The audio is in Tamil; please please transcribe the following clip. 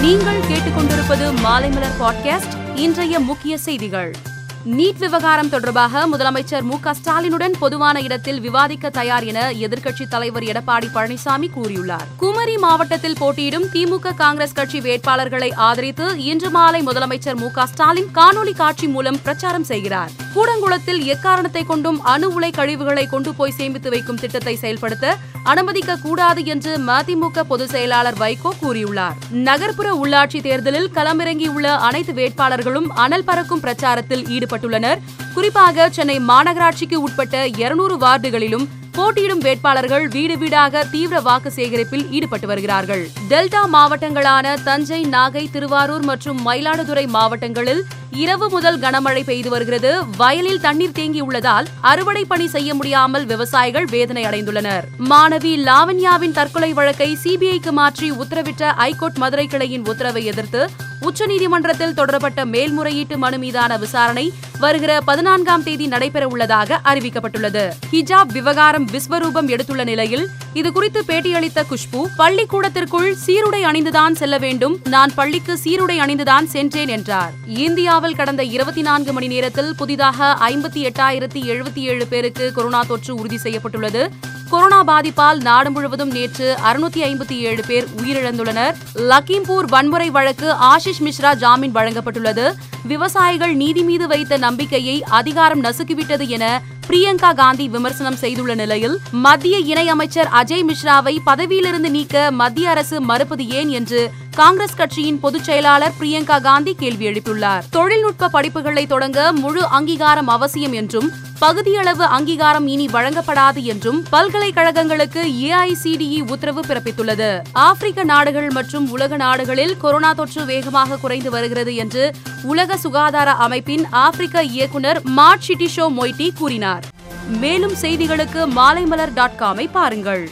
நீங்கள் கேட்டுக்கொண்டிருப்பது மாலைமலர் பாட்காஸ்ட். இன்றைய முக்கிய செய்திகள். நீட் விவகாரம் தொடர்பாக முதலமைச்சர் மு ஸ்டாலினுடன் பொதுவான இடத்தில் விவாதிக்க தயார் என எதிர்க்கட்சித் தலைவர் எடப்பாடி பழனிசாமி கூறியுள்ளார். குமரி மாவட்டத்தில் போட்டியிடும் திமுக காங்கிரஸ் கட்சி வேட்பாளர்களை ஆதரித்து இன்று மாலை முதலமைச்சர் மு ஸ்டாலின் காணொலி காட்சி மூலம் பிரச்சாரம் செய்கிறார். கூடங்குளத்தில் எக்காரணத்தை கொண்டும் அணு உலை கழிவுகளை கொண்டு போய் சேமித்து வைக்கும் திட்டத்தை செயல்படுத்த அனுமதிக்க கூடாது என்று மதிமுக பொதுச் செயலாளர் வைகோ கூறியுள்ளார். நகர்ப்புற உள்ளாட்சி தேர்தலில் களமிறங்கியுள்ள அனைத்து வேட்பாளர்களும் அனல் பறக்கும் பிரச்சாரத்தில் ஈடுபட்டுள்ளனர். குறிப்பாக சென்னை மாநகராட்சிக்கு உட்பட்ட இருநூறு வார்டுகளிலும் போட்டியிடும் வேட்பாளர்கள் வீடு வீடாக தீவிர வாக்கு சேகரிப்பில் ஈடுபட்டு வருகிறார்கள். டெல்டா மாவட்டங்களான தஞ்சை நாகை திருவாரூர் மற்றும் மயிலாடுதுறை மாவட்டங்களில் இரவு முதல் கனமழை பெய்து வருகிறது. வயலில் தண்ணீர் தேங்கியுள்ளதால் அறுவடை பணி செய்ய முடியாமல் விவசாயிகள் வேதனை அடைந்துள்ளனர். மாணவி லாவண்யாவின் தற்கொலை வழக்கை சிபிஐக்கு மாற்றி உத்தரவிட்ட ஐகோர்ட் மதுரை கிளையின் உத்தரவை எதிர்த்து உச்சநீதிமன்றத்தில் தொடரப்பட்ட மேல்முறையீட்டு மனு மீதான விசாரணை வருகிற பதினான்காம் தேதி நடைபெற உள்ளதாக அறிவிக்கப்பட்டுள்ளது. ஹிஜாப் விவகாரம் விஸ்வரூபம் எடுத்துள்ள நிலையில் இதுகுறித்து பேட்டியளித்த குஷ்பு பள்ளிக்கூடத்திற்குள் சீருடை அணிந்துதான் செல்ல வேண்டும் நான் பள்ளிக்கு சீருடை அணிந்துதான் சென்றேன் என்றார். இந்தியாவில் கடந்த இருபத்தி நான்கு மணி நேரத்தில் புதிதாக ஐம்பத்தி எட்டாயிரத்தி எழுபத்தி ஏழு பேருக்கு கொரோனா தொற்று உறுதி செய்யப்பட்டுள்ளது. கொரோனா பாதிப்பால் நாடு முழுவதும் நேற்று அறுநூத்தி ஐம்பத்தி ஏழு பேர் உயிரிழந்துள்ளனர். லக்கிம்பூர் வன்முறை வழக்கு ஆஷிஷ் மிஸ்ரா ஜாமீன் வழங்கப்பட்டுள்ளது. விவசாயிகள் நீதி மீது வைத்த நம்பிக்கையை அதிகாரம் நசுக்கிவிட்டது என பிரியங்கா காந்தி விமர்சனம் செய்துள்ள நிலையில் மத்திய இணையமைச்சர் அஜய் மிஸ்ராவை பதவியிலிருந்து நீக்க மத்திய அரசு மறுப்பது ஏன் என்று காங்கிரஸ் கட்சியின் பொதுச் செயலாளர் பிரியங்கா காந்தி கேள்வி எழுப்பியுள்ளார். தொழில்நுட்ப படிப்புகளை தொடங்க முழு அங்கீகாரம் அவசியம் என்றும் பகுதியளவு அங்கீகாரம் இனி வழங்கப்படாது என்றும் பல்கலைக்கழகங்களுக்கு ஏஐசிடிஇ உத்தரவு பிறப்பித்துள்ளது. ஆப்பிரிக்க நாடுகள் மற்றும் உலக நாடுகளில் கொரோனா தொற்று வேகமாக குறைந்து வருகிறது என்று உலக சுகாதார அமைப்பின் ஆப்பிரிக்க இயக்குநர் மார்ட் ஷிட்டிஷோ மொய்டி கூறினார். மேலும் செய்திகளுக்கு மாலைமலர் டாட் காமை பாருங்கள்.